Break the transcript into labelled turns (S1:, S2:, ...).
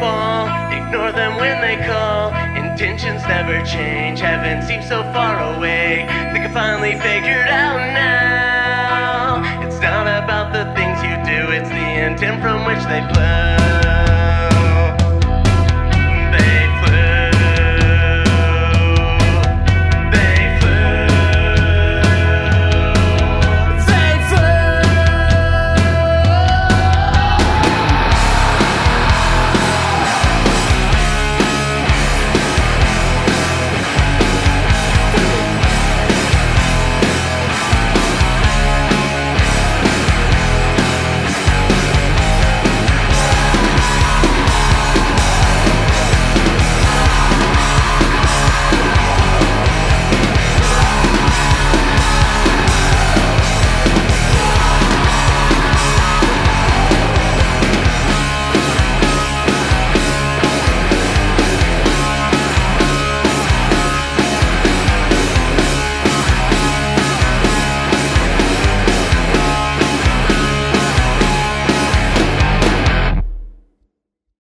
S1: fall. Ignore them when they call. Intentions never change. Heaven seems so far away. Think I finally figured out now. It's not about the things you do, it's the intent from which they flow.